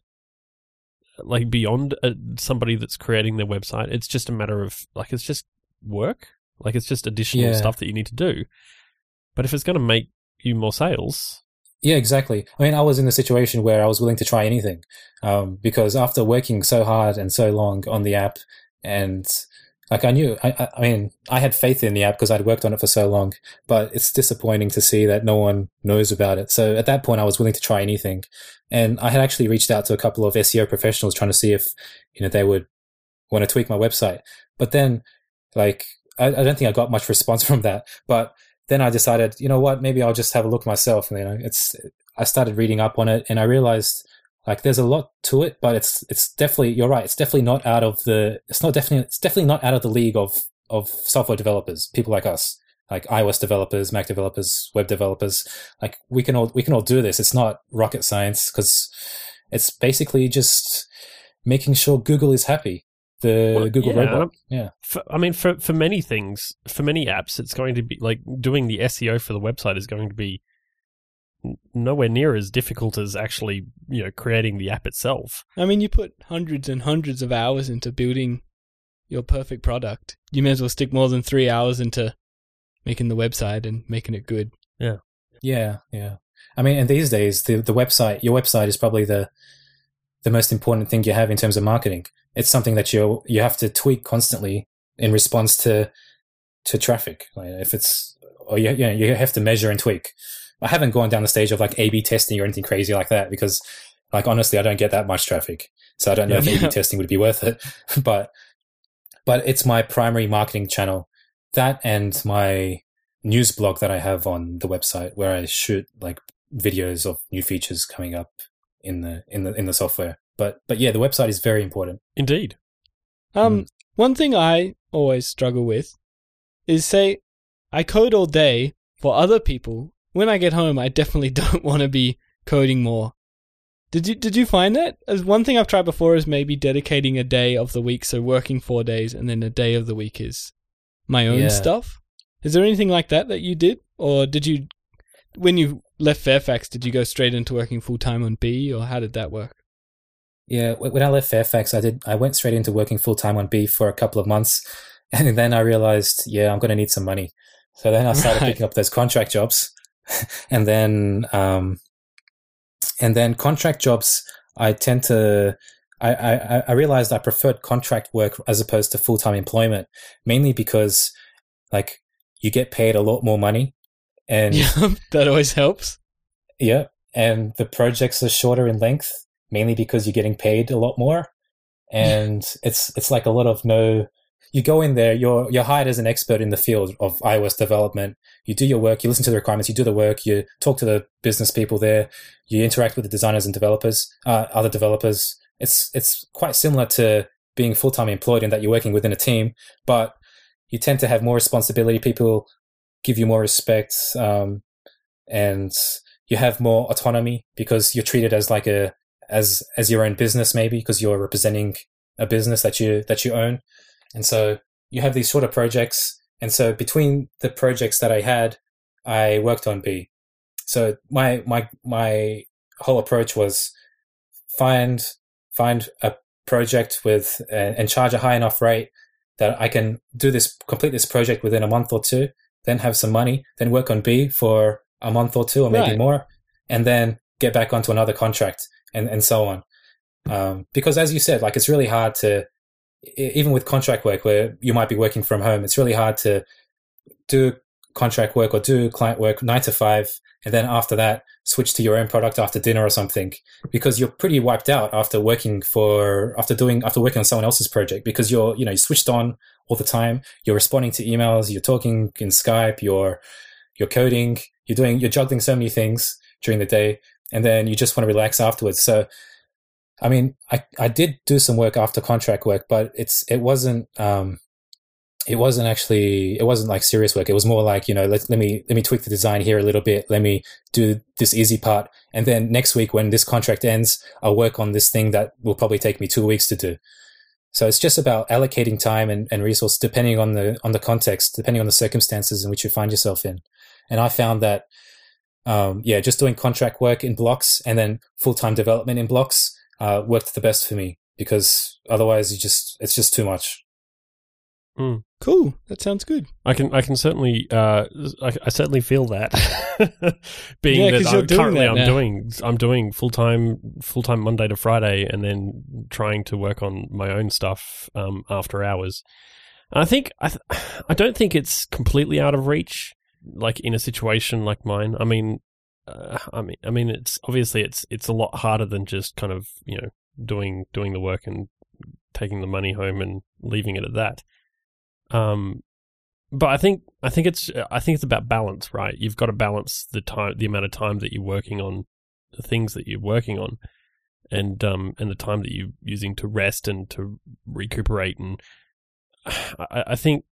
like beyond uh, somebody that's creating their website. It's just a matter of like it's just work. Like it's just additional yeah. stuff that you need to do. But if it's going to make you more sales, yeah, exactly. I mean, I was in a situation where I was willing to try anything um, because after working so hard and so long on the app, and like I knew, I, I mean, I had faith in the app because I'd worked on it for so long, but it's disappointing to see that no one knows about it. So at that point, I was willing to try anything, and I had actually reached out to a couple of SEO professionals trying to see if you know they would want to tweak my website. But then, like, I, I don't think I got much response *laughs* from that. But then I decided, you know what, maybe I'll just have a look myself. And, you know, it's, I started reading up on it and I realized like there's a lot to it, but it's, it's definitely, you're right. It's definitely not out of the, it's not definitely, it's definitely not out of the league of, of software developers, people like us, like iOS developers, Mac developers, web developers. Like we can all, we can all do this. It's not rocket science because it's basically just making sure Google is happy the well, Google yeah, robot. Um, yeah. For, I mean, for for many things, for many apps, it's going to be like doing the SEO for the website is going to be nowhere near as difficult as actually you know creating the app itself. I mean, you put hundreds and hundreds of hours into building your perfect product. You may as well stick more than three hours into making the website and making it good. Yeah. Yeah. Yeah. I mean, and these days, the the website, your website is probably the the most important thing you have in terms of marketing. It's something that you you have to tweak constantly in response to to traffic. Like if it's or you, you know you have to measure and tweak. I haven't gone down the stage of like A/B testing or anything crazy like that because Like honestly, I don't get that much traffic, so I don't know Yeah. if A/B Yeah. testing would be worth it. *laughs* but but it's my primary marketing channel. That and my news blog that I have on the website, where I shoot like videos of new features coming up in the in the in the software. But but yeah, the website is very important. Indeed. Um, Mm. one thing I always struggle with is say I code all day for other people. When I get home, I definitely *laughs* don't want to be coding more. Did you did you find that? As one thing I've tried before is maybe dedicating a day of the week, so working four days, and then a day of the week is my own Yeah. stuff. Is there anything like that that you did, or did you, when you left Fairfax, did you go straight into working full time on Bee, or how did that work? Yeah, when I left Fairfax, I did. I went straight into working full time on Bee for a couple of months, *laughs* and then I realized, yeah, I'm going to need some money. So then I started Right. picking up those contract jobs, *laughs* and then, um, and then contract jobs. I tend to. I, I, I realized I preferred contract work as opposed to full time employment, mainly because, like, you get paid a lot more money, and *laughs* Yeah, that always helps. yeah, and the projects are shorter in length, mainly because you're getting paid a lot more, and *laughs* it's it's like a lot of no. You go in there, you're you're hired as an expert in the field of iOS development. You do your work, you listen to the requirements, you do the work, you talk to the business people there, you interact with the designers and developers, uh, other developers. It's it's quite similar to being full time employed in that you're working within a team, but you tend to have more responsibility. People give you more respect, um, and you have more autonomy because you're treated as like a as as your own business maybe because you're representing a business that you that you own and so you have these shorter projects and so between the projects that i had i worked on Bee so my my my whole approach was find find a project with uh, and charge a high enough rate that i can do this complete this project within a month or two then have some money then work on Bee for a month or two or maybe Right. more and then get back onto another contract and, and so on. Um, because as you said, like it's really hard to, even with contract work where you might be working from home, it's really hard to do contract work or do client work nine to five. And then after that, switch to your own product after dinner or something because you're pretty wiped out after working for, after doing, after working on someone else's project because you're, you know, you switched on all the time. You're responding to emails, you're talking in Skype, you're, you're coding, you're doing, you're juggling so many things during the day and then you just want to relax afterwards. So, I mean, I, I did do some work after contract work, but it's, it wasn't, um, it wasn't actually, it wasn't like serious work. It was more like, you know, let, let me, let me tweak the design here a little bit. Let me do this easy part. And then next week, when this contract ends, I'll work on this thing that will probably take me two weeks to do. So it's just about allocating time and, and resource depending on the, on the context, depending on the circumstances in which you find yourself in. And I found that um, yeah, just doing contract work in blocks and then full time development in blocks uh, worked the best for me because otherwise you just it's just too much. Cool. That sounds good. I can I can certainly uh I, I certainly feel that *laughs* being Yeah, that 'cause you're I'm, doing currently that I'm now. doing I'm doing full time full time Monday to Friday and then trying to work on my own stuff um after hours. And I think I th- *sighs* I don't think it's completely out of reach like in a situation like mine. I mean uh, *laughs* I mean I mean it's obviously it's it's a lot harder than just kind of you know doing doing the work and taking the money home and leaving it at that. Um, but I think I think it's I think it's about balance, right? You've got to balance the time, the amount of time that you're working on the things that you're working on, and um and the time that you're using to rest and to recuperate. And *sighs* I, I think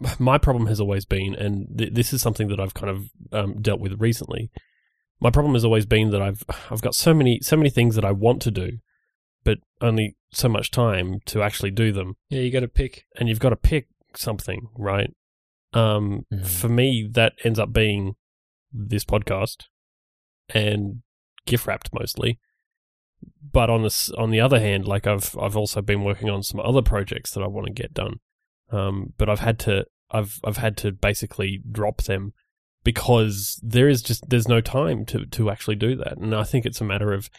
*laughs* my problem has always been, and th- this is something that I've kind of um, dealt with recently. My problem has always been that I've I've got so many so many things that I want to do, but only so much time to actually do them Yeah, you got to pick. and you've got to pick something, right? Um, Mhm. For me, that ends up being this podcast and gift wrapped mostly. But on this, on the other hand, like I've I've also been working on some other projects that I want to get done. Um, but I've had to I've I've had to basically drop them because there is just there's no time to to actually do that, and I think it's a matter of.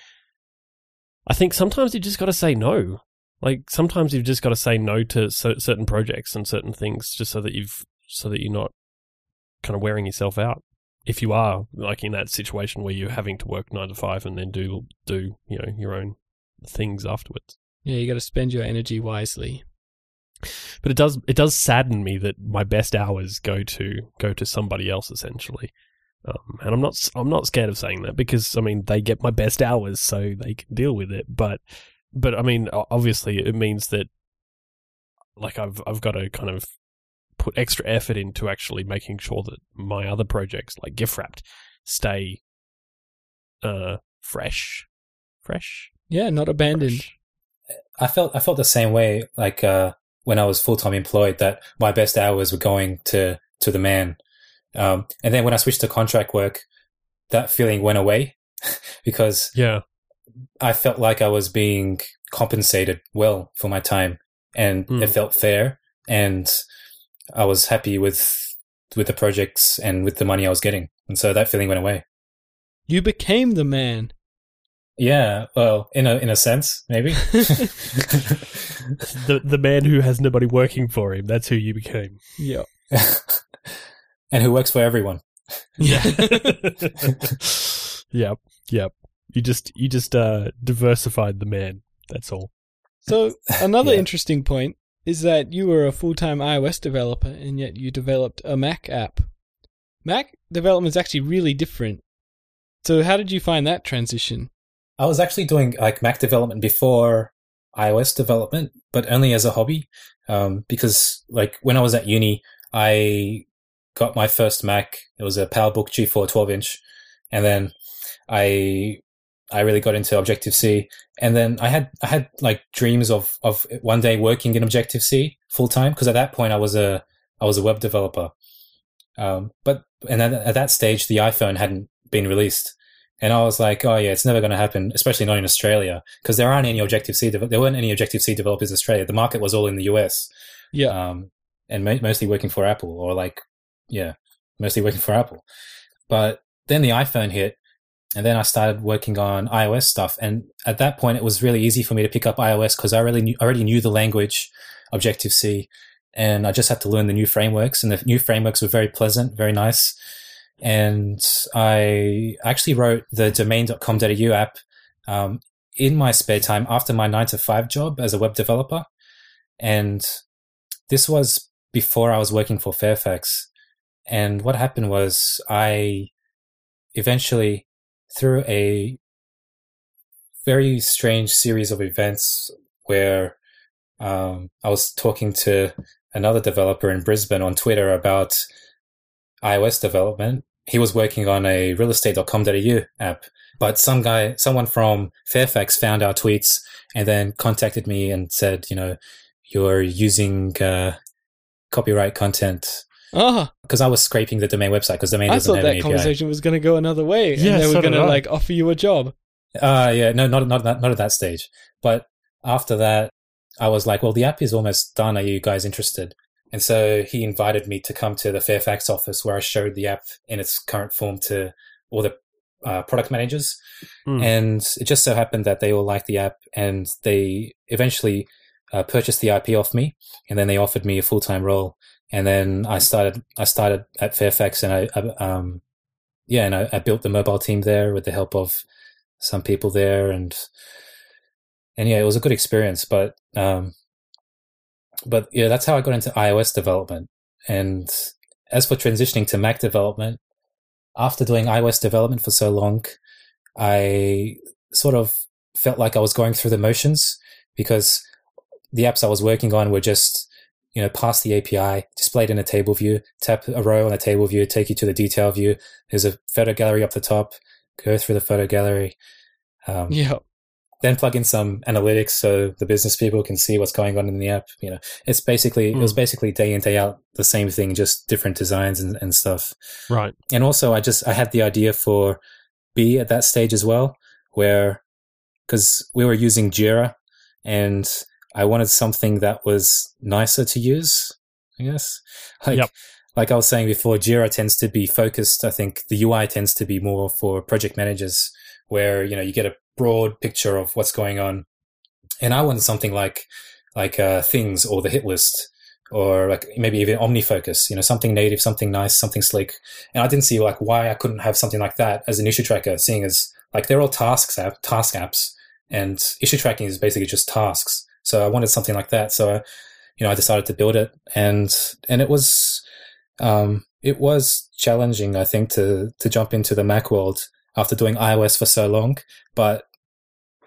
I think sometimes you just got to say no. Like sometimes you've just got to say no to cer- certain projects and certain things, just so that you've so that you're not kind of wearing yourself out. if you are like in that situation where you're having to work nine to five and then do do you know your own things afterwards. Yeah, you got to spend your energy wisely. But it does it does sadden me that my best hours go to go to somebody else essentially. Um, and I'm not I'm not scared of saying that because I mean they get my best hours so they can deal with it. But but I mean obviously it means that like I've I've got to kind of put extra effort into actually making sure that my other projects like gift wrapped stay uh fresh fresh Yeah, not abandoned. fresh. I felt I felt the same way. Like uh, when I was full time employed, that my best hours were going to to the man. Um, and then when I switched to contract work, that feeling went away *laughs* because yeah I felt like I was being compensated well for my time, and Hmm. it felt fair, and I was happy with with the projects and with the money I was getting, and so that feeling went away. You became the man. Yeah, well, in a in a sense, maybe. *laughs* *laughs* the the man who has nobody working for him that's who you became Yeah. *laughs* and who works for everyone. Yeah. yep yep you just you just uh diversified the man that's all So another Yeah. interesting point is that you were a full-time iOS developer and yet you developed a Mac app. Mac development is actually really different. So how did you find that transition? I was actually doing like Mac development before iOS development, but only as a hobby. Um, because like when I was at uni, I got my first Mac. It was a PowerBook G4 12 inch. And then I, I really got into Objective C. And then I had, I had like dreams of, of one day working in Objective C full time. Cause at that point I was a, I was a web developer. Um, but, and at, at that stage, the iPhone hadn't been released. And I was like, oh yeah, it's never going to happen, especially not in Australia, because there aren't any Objective C. De- there weren't any Objective C developers in Australia. The market was all in the US, Yeah. um, and mo- mostly working for Apple, or like, yeah, mostly working for Apple. But then the iPhone hit, and then I started working on iOS stuff. And at that point, it was really easy for me to pick up iOS because I really knew, already knew the language Objective C, and I just had to learn the new frameworks. And the new frameworks were very pleasant, very nice and I actually wrote the domain.com.au app um, in my spare time after my nine to five job as a web developer. And this was before I was working for Fairfax. And what happened was I eventually, through a very strange series of events where um, I was talking to another developer in Brisbane on Twitter about iOS development. He was working on a realestate.com.au app, but some guy, someone from Fairfax found our tweets and then contacted me and said, you know, you're using uh, copyright content Oh, because I was scraping the domain website because the domain doesn't thought have that an API. conversation was going to go another way, Yeah, and they so were going to like offer you a job. Uh, yeah, no, not, not, not, not at that stage. But after that, I was like, well, the app is almost done. Are you guys interested? And so he invited me to come to the Fairfax office where I showed the app in its current form to all the uh, product managers. Hmm. And it just so happened that they all liked the app and they eventually uh, purchased the IP off me. And then they offered me a full time role. And then I started, I started at Fairfax and I, I um, yeah, and I, I built the mobile team there with the help of some people there and, and yeah, it was a good experience, but, um, but yeah, that's how I got into iOS development. And as for transitioning to Mac development, after doing iOS development for so long, I sort of felt like I was going through the motions because the apps I was working on were just, you know, past the API, displayed in a table view, tap a row on a table view, take you to the detail view. There's a photo gallery up the top, go through the photo gallery. Um, Yeah. Then plug in some analytics so the business people can see what's going on in the app. You know, it's basically, it was Hmm. basically day in, day out, the same thing, just different designs and, and stuff. right And also I just, I had the idea for Bee at that stage as well, where, cause we were using Jira and I wanted something that was nicer to use, I guess. Like, Yep. like I was saying before, Jira tends to be focused. I think the UI tends to be more for project managers where, you know, you get a broad picture of what's going on. And I wanted something like, like, uh, things or the hit list or like maybe even OmniFocus, you know, something native, something nice, something slick. And I didn't see like why I couldn't have something like that as an issue tracker, seeing as like they're all tasks app, task apps, and issue tracking is basically just tasks. So I wanted something like that. So, I, you know, I decided to build it, and and it was um, it was challenging, I think, to to jump into the Mac world after doing iOS for so long. But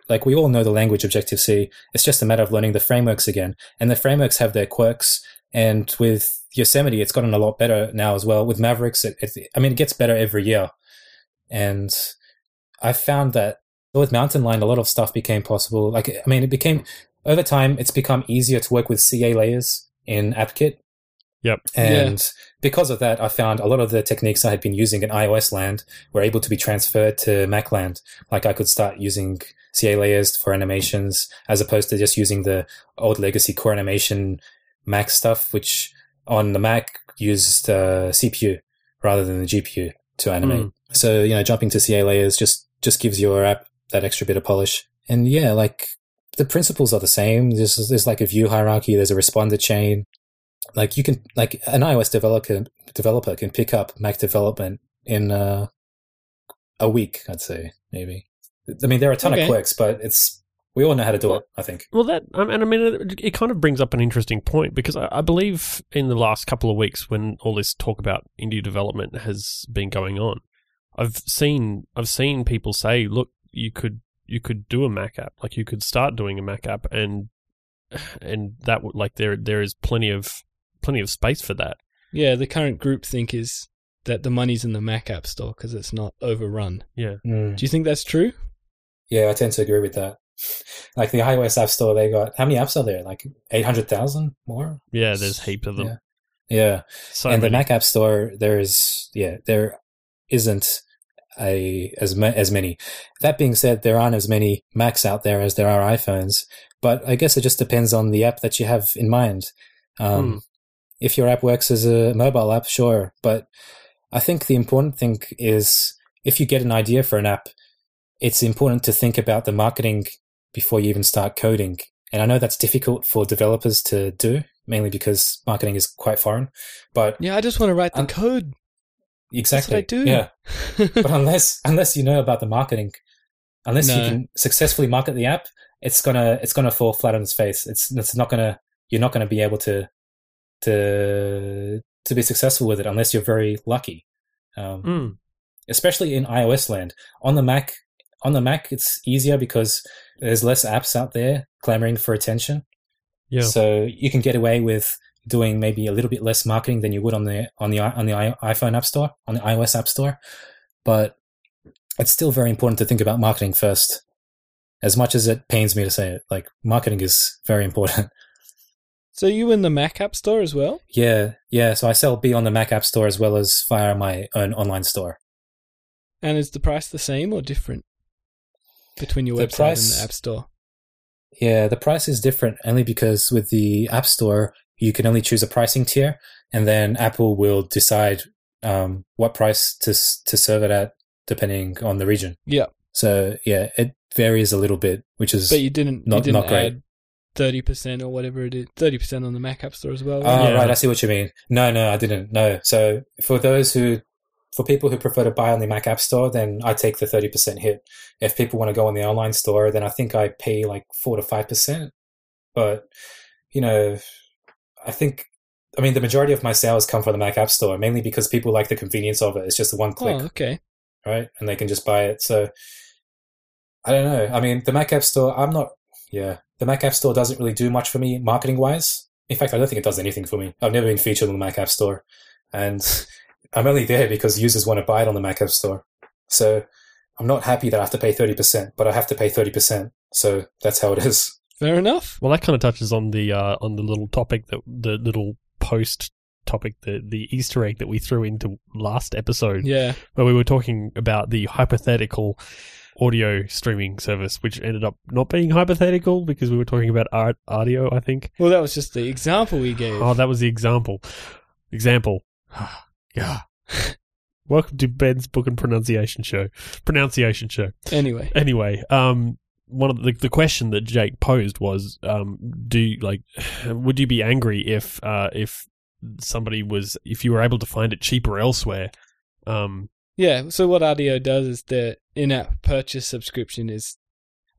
like we all know the language Objective C, it's just a matter of learning the frameworks again, and the frameworks have their quirks. And with Yosemite, it's gotten a lot better now as well. With Mavericks, it, it, I mean, it gets better every year. And I found that with Mountain Lion, a lot of stuff became possible. Like, I mean, it became over time, it's become easier to work with CA layers in AppKit. Yep. And yeah. because of that, I found a lot of the techniques I had been using in iOS land were able to be transferred to Mac land. Like I could start using CA layers for animations as opposed to just using the old legacy core animation Mac stuff, which on the Mac used uh, CPU rather than the GPU to animate. Mm. So, you know, jumping to CA layers just, just gives your app that extra bit of polish. And yeah, like the principles are the same. There's, there's like a view hierarchy. There's a responder chain. Like you can, like an iOS developer, developer can pick up Mac development in uh, a week, I'd say, maybe. I mean, there are a ton okay. of quirks, but it's we all know how to do well, it. I think. Well, that and I mean, it, it, kind of brings up an interesting point because I, I, believe in the last couple of weeks, when all this talk about indie development has been going on, I've seen I've seen people say, "Look, you could you could do a Mac app, like you could start doing a Mac app, and *sighs* and that would like there there is plenty of plenty of space for that." Yeah, the current group think is that the money's in the Mac App Store because it's not overrun. Yeah. Mm. Do you think that's true? Yeah, I tend to agree with that. Like the iOS App Store, they got how many apps are there? Like eight hundred thousand more. Yeah, there's heaps of them. Yeah, yeah. So and many. the Mac App Store, there is yeah, there isn't a as ma- as many. That being said, there aren't as many Macs out there as there are iPhones. But I guess it just depends on the app that you have in mind. Um, hmm. If your app works as a mobile app, sure. But I think the important thing is if you get an idea for an app, it's important to think about the marketing before you even start coding. And I know that's difficult for developers to do, mainly because marketing is quite foreign. But yeah, I just want to write the um, code. Exactly. What I do. Yeah. *laughs* but unless unless you know about the marketing, unless no. you can successfully market the app, it's gonna it's gonna fall flat on its face. It's it's not gonna you're not gonna be able to to to be successful with it unless you're very lucky. Um, mm. Especially in iOS land. On the Mac, on the Mac, it's easier because there's less apps out there clamoring for attention. Yeah. So you can get away with doing maybe a little bit less marketing than you would on the on the on the iPhone App Store, on the iOS App Store. But it's still very important to think about marketing first. As much as it pains me to say it, like marketing is very important. *laughs* So you in the Mac App Store as well? Yeah, yeah. So I sell Bee on the Mac App Store as well as via my own online store. And is the price the same or different? between your the website price, and the App Store? Yeah, the price is different only because with the App Store, you can only choose a pricing tier, and then Apple will decide um, what price to to serve it at depending on the region. Yeah. So yeah, it varies a little bit, which is but you didn't not, you didn't not great. Thirty percent or whatever it is, thirty percent on the Mac App Store as well. Right? Oh, yeah. right. I see what you mean. No, no, I didn't. No. So for those who for people who prefer to buy on the Mac App Store, then I take the 30% hit. If people want to go on the online store, then I think I pay like 4 to 5%. But, you know, I think, I mean, the majority of my sales come from the Mac App Store, mainly because people like the convenience of it. It's just one click. Oh, okay. Right? And they can just buy it. So, I don't know. I mean, the Mac App Store, I'm not, yeah, the Mac App Store doesn't really do much for me marketing wise. In fact, I don't think it does anything for me. I've never been featured on the Mac App Store. And *laughs* I'm only there because users want to buy it on the Mac App Store. So I'm not happy that I have to pay 30%, but I have to pay 30%. So that's how it is. Fair enough. Well, that kind of touches on the uh, on the little topic that the little post topic, the the Easter egg that we threw into last episode. Yeah, where we were talking about the hypothetical audio streaming service, which ended up not being hypothetical because we were talking about art audio. I think. Well, that was just the example we gave. Oh, that was the example. Example. *sighs* Yeah. *laughs* Welcome to Ben's Book and Pronunciation Show. Pronunciation Show. Anyway. Anyway, um, one of the the question that Jake posed was, um, do you, like, *sighs* would you be angry if uh, if somebody was if you were able to find it cheaper elsewhere? Um, Yeah, so what Rdio does is the in-app purchase subscription is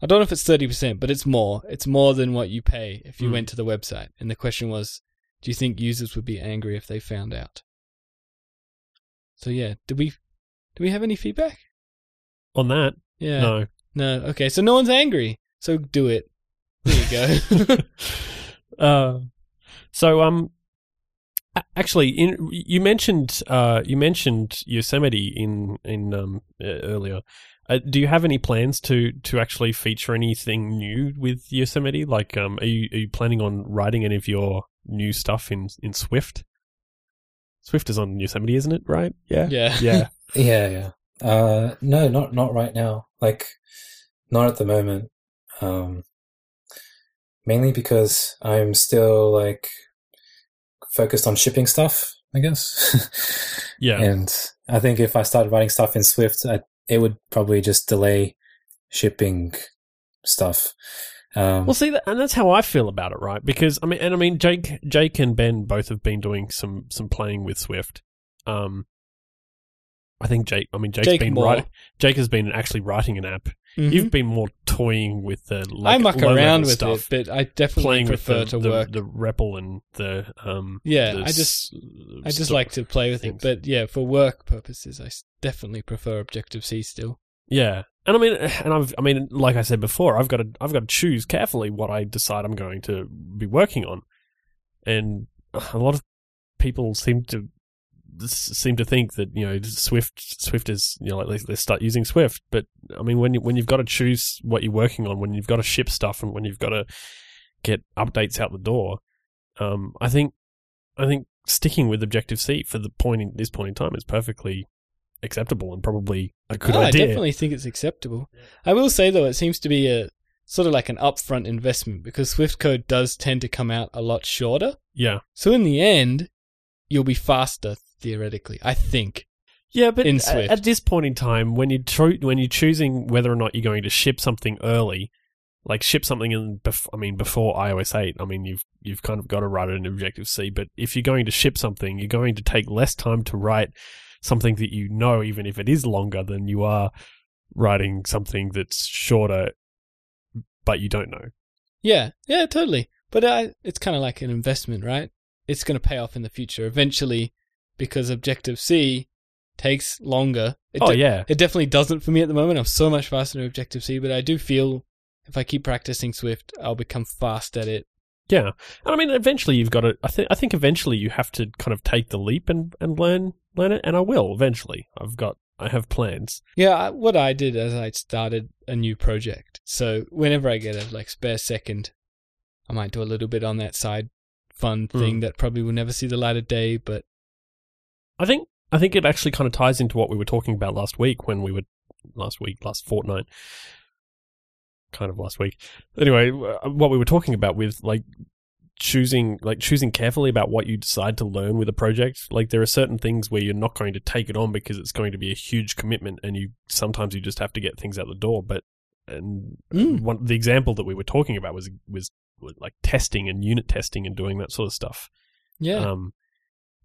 I don't know if it's 30%, but it's more. It's more than what you pay if you Hmm. went to the website. And the question was, do you think users would be angry if they found out? So yeah, did we do we have any feedback? on that, Yeah. no. No. Okay, so no one's angry. So do it. There you go. *laughs* *laughs* uh, so um, actually, in you mentioned uh you mentioned Yosemite in in um uh, earlier. Uh, do you have any plans to to actually feature anything new with Yosemite? Like, um, are you are you planning on writing any of your new stuff in in Swift? Swift is on Yosemite, isn't it? Right? Yeah. yeah. Yeah. *laughs* Yeah, yeah. Uh, no, not not right now. Like, not at the moment. Um, mainly because I'm still like focused on shipping stuff. I guess. *laughs* Yeah. And I think if I started writing stuff in Swift, I, it would probably just delay shipping stuff. Um, Well, see, that, and that's how I feel about it, right? Because I mean, and I mean, Jake, Jake, and Ben both have been doing some some playing with Swift. Um, I think Jake. I mean, Jake's Jake been more. writing. Jake has been actually writing an app. Mhm. You've been more toying with the. Like, I muck around with stuff, it, but I definitely prefer the, to the, work. the REPL and the um. Yeah, the I just- s- I just like to play with things. it, but yeah, for work purposes, I definitely prefer Objective C still. Yeah, and I mean, *sighs* and I've, I mean, like I said before, I've got to, I've got to choose carefully what I decide I'm going to be working on, and *sighs* a lot of people seem to seem to think that you know Swift, Swift is you know like let's, let's start using Swift, but I mean when you, when you've got to choose what you're working on, when you've got to ship stuff, and when you've got to get updates out the door, um, I think, I think sticking with Objective C for the point in this point in time is perfectly acceptable and probably a good Oh, idea. I definitely think it's acceptable. I will say though, it seems to be a sort of like an upfront investment because Swift code does tend to come out a lot shorter. Yeah. So in the end, you'll be faster theoretically. I think. Yeah, but In Swift. at this point in time, when you tro- when you're choosing whether or not you're going to ship something early, like ship something in, bef- I mean, before iOS eight, I mean, you've you've kind of got to write it in Objective C. But if you're going to ship something, you're going to take less time to write something that you know, even if it is longer than you are writing something that's shorter, but you don't know. Yeah, yeah, totally. But uh, it's kind of like an investment, right? It's going to pay off in the future eventually because Objective C takes longer. It oh de- yeah, It definitely doesn't for me at the moment. I'm so much faster in Objective C, but I do feel if I keep practicing Swift, I'll become fast at it. Yeah, and I mean, eventually you've got to. I think. I think eventually you have to kind of take the leap and, and learn learn it, and I will eventually. I've got. I have plans. Yeah, I- what I did as I started a new project. So whenever I get a like spare second, I might do a little bit on that side fun Hmm. thing that probably will never see the light of day. But I think. I think it actually kind of ties into what we were talking about last week when we were last week, last fortnight, kind of last week. Anyway, uh, what we were talking about with like choosing like choosing carefully about what you decide to learn with a project like there are certain things where you're not going to take it on because it's going to be a huge commitment and you sometimes you just have to get things out the door but and Mm. one the example that we were talking about was was, was like testing and unit testing and doing that sort of stuff yeah, um,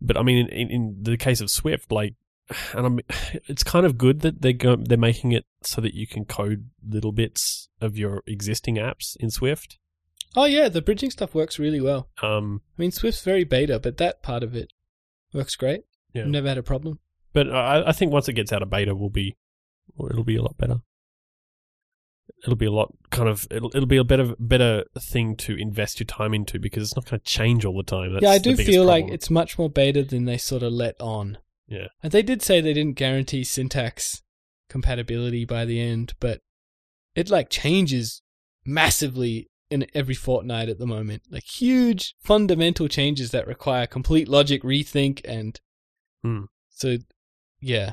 but I mean, in, in the case of Swift, like, and I'm, it's kind of good that they're go, they're making it so that you can code little bits of your existing apps in Swift. oh yeah, the bridging stuff works really well. Um, I mean, Swift's very beta, but that part of it works great. Yeah. I've never had a problem. but I, I think once it gets out of beta, will be, it'll be a lot better. It'll be a lot kind of it'll it'll be a better better thing to invest your time into because it's not going to change all the time. That's yeah, I do feel like it's much more beta than they sort of let on. Yeah. And they did say they didn't guarantee syntax compatibility by the end, but it like changes massively in every fortnight at the moment. Like huge fundamental changes that require complete logic rethink and Hmm. so yeah.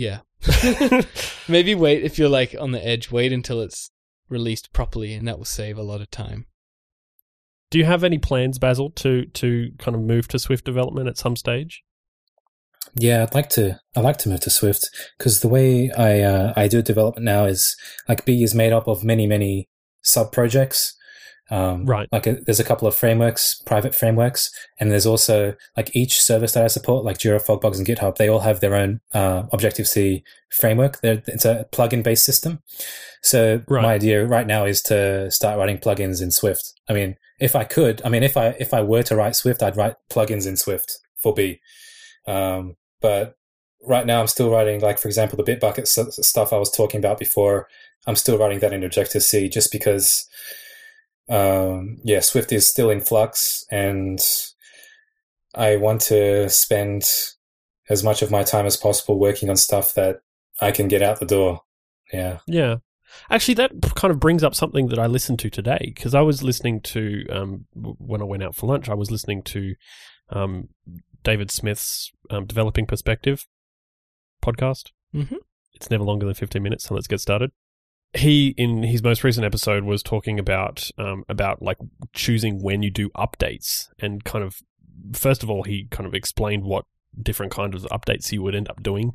Yeah. *laughs* Maybe wait if you're like on the edge, wait until it's released properly and that will save a lot of time. Do you have any plans, Basil, to to kind of move to Swift development at some stage? Yeah, I'd like to. I'd like to move to Swift because the way I uh, I do development now is like Bee is made up of many many sub projects. Um, Right. Like a, there's a couple of frameworks, private frameworks, and there's also like each service that I support, like Jira, FogBugz, and GitHub. They all have their own uh, Objective C framework. They're, it's a plugin based system. So Right. my idea right now is to start writing plugins in Swift. I mean, if I could, I mean, if I if I were to write Swift, I'd write plugins in Swift for Bee. Um, but right now, I'm still writing, like for example, the Bitbucket s- stuff I was talking about before. I'm still writing that in Objective C just because, um, yeah, Swift is still in flux, and I want to spend as much of my time as possible working on stuff that I can get out the door. Yeah. Yeah. Actually, that kind of brings up something that I listened to today because I was listening to um, when I went out for lunch. I was listening to um, David Smith's um, Developing Perspective podcast. Mhm. It's never longer than fifteen minutes, so let's get started. He, in his most recent episode, was talking about um, about like choosing when you do updates and kind of first of all, he kind of explained what different kinds of updates you would end up doing,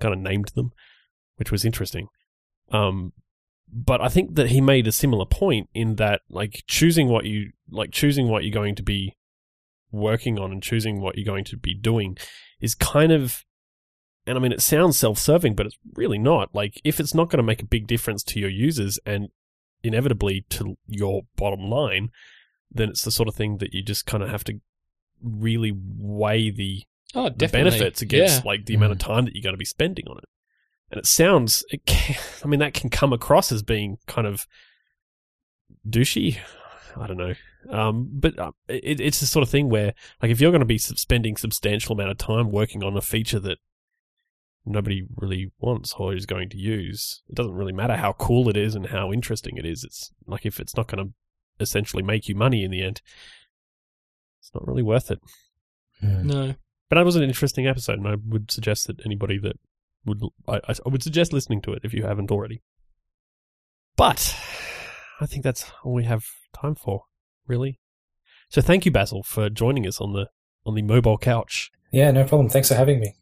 kind of named them, which was interesting. Um, but I think that he made a similar point in that, like choosing what you like, choosing what you're going to be working on and choosing what you're going to be doing is kind of, and I mean, it sounds self-serving, but it's really not. Like, if it's not going to make a big difference to your users and inevitably to your bottom line, then it's the sort of thing that you just kind of have to really weigh the Oh, the benefits against Yeah. like the amount of time that you're going to be spending on it. And it sounds, it can, *laughs* I mean, that can come across as being kind of douchey. I don't know. Um, but uh, it, it's the sort of thing where, like, if you're going to be spending substantial amount of time working on a feature that nobody really wants or is going to use, it doesn't really matter how cool it is and how interesting it is. It's like if it's not going to essentially make you money in the end, it's not really worth it. Hmm. No. But that was an interesting episode, and I would suggest that anybody that would, I, I would suggest listening to it if you haven't already. But I think that's all we have time for, really. So thank you, Basil, for joining us on the on the mobile couch. Yeah, no problem. Thanks for having me.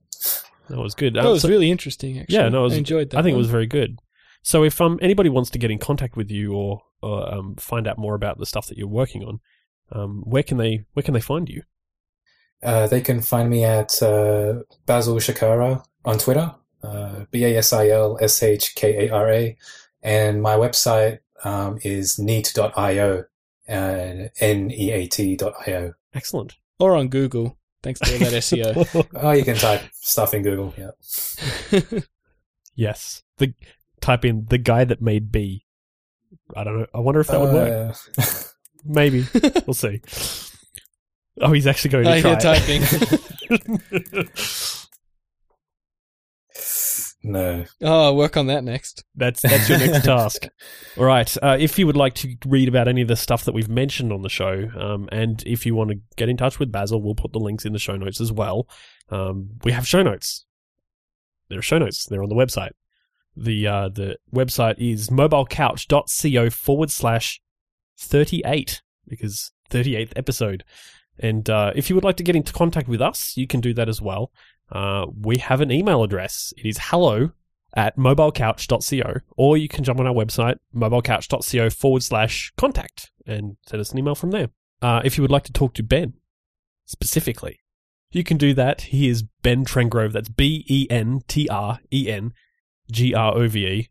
That was good. That Um, was so- really interesting, actually. Yeah, no, it was- I enjoyed that. I think it was very good. So if um anybody wants to get in contact with you or, or um, find out more about the stuff that you're working on, um, where can they where can they find you? Uh, they can find me at uh, Basil Shkara on Twitter, uh, B A S I L S H K A R A, and my website um, is neat.io, uh, N E A T.io. Excellent. Or on Google, thanks to all that *laughs* SEO. Oh, you can type stuff in Google. Yeah. *laughs* Yes. The type in the guy that made Bee. I don't know. I wonder if that would work. Uh, *laughs* Maybe. we'll see. Oh, he's actually going to I try. hear typing. No. oh, I'll work on that next. that's that's your next *laughs* task. All right. Uh, if you would like to read about any of the stuff that we've mentioned on the show, um, and if you want to get in touch with Basil, we'll put the links in the show notes as well. Um, we have show notes. There are show notes. They're on the website. The uh, the website is mobilecouch.co forward slash 38 because 38th episode. And uh, if you would like to get into contact with us, you can do that as well. Uh, we have an email address. It is hello at mobilecouch.co, or you can jump on our website, mobilecouch.co forward slash contact, and send us an email from there. Uh, if you would like to talk to Ben specifically, you can do that. He is Ben Trengrove. That's B E N T R E N G R O V E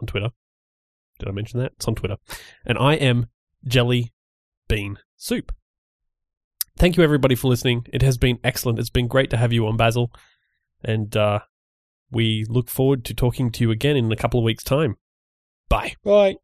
on Twitter. Did I mention that? It's on Twitter. And I am Jelly Bean Soup. Thank you, everybody, for listening. It has been excellent. It's been great to have you on, Basil. And uh, we look forward to talking to you again in a couple of weeks' time. Bye. Right.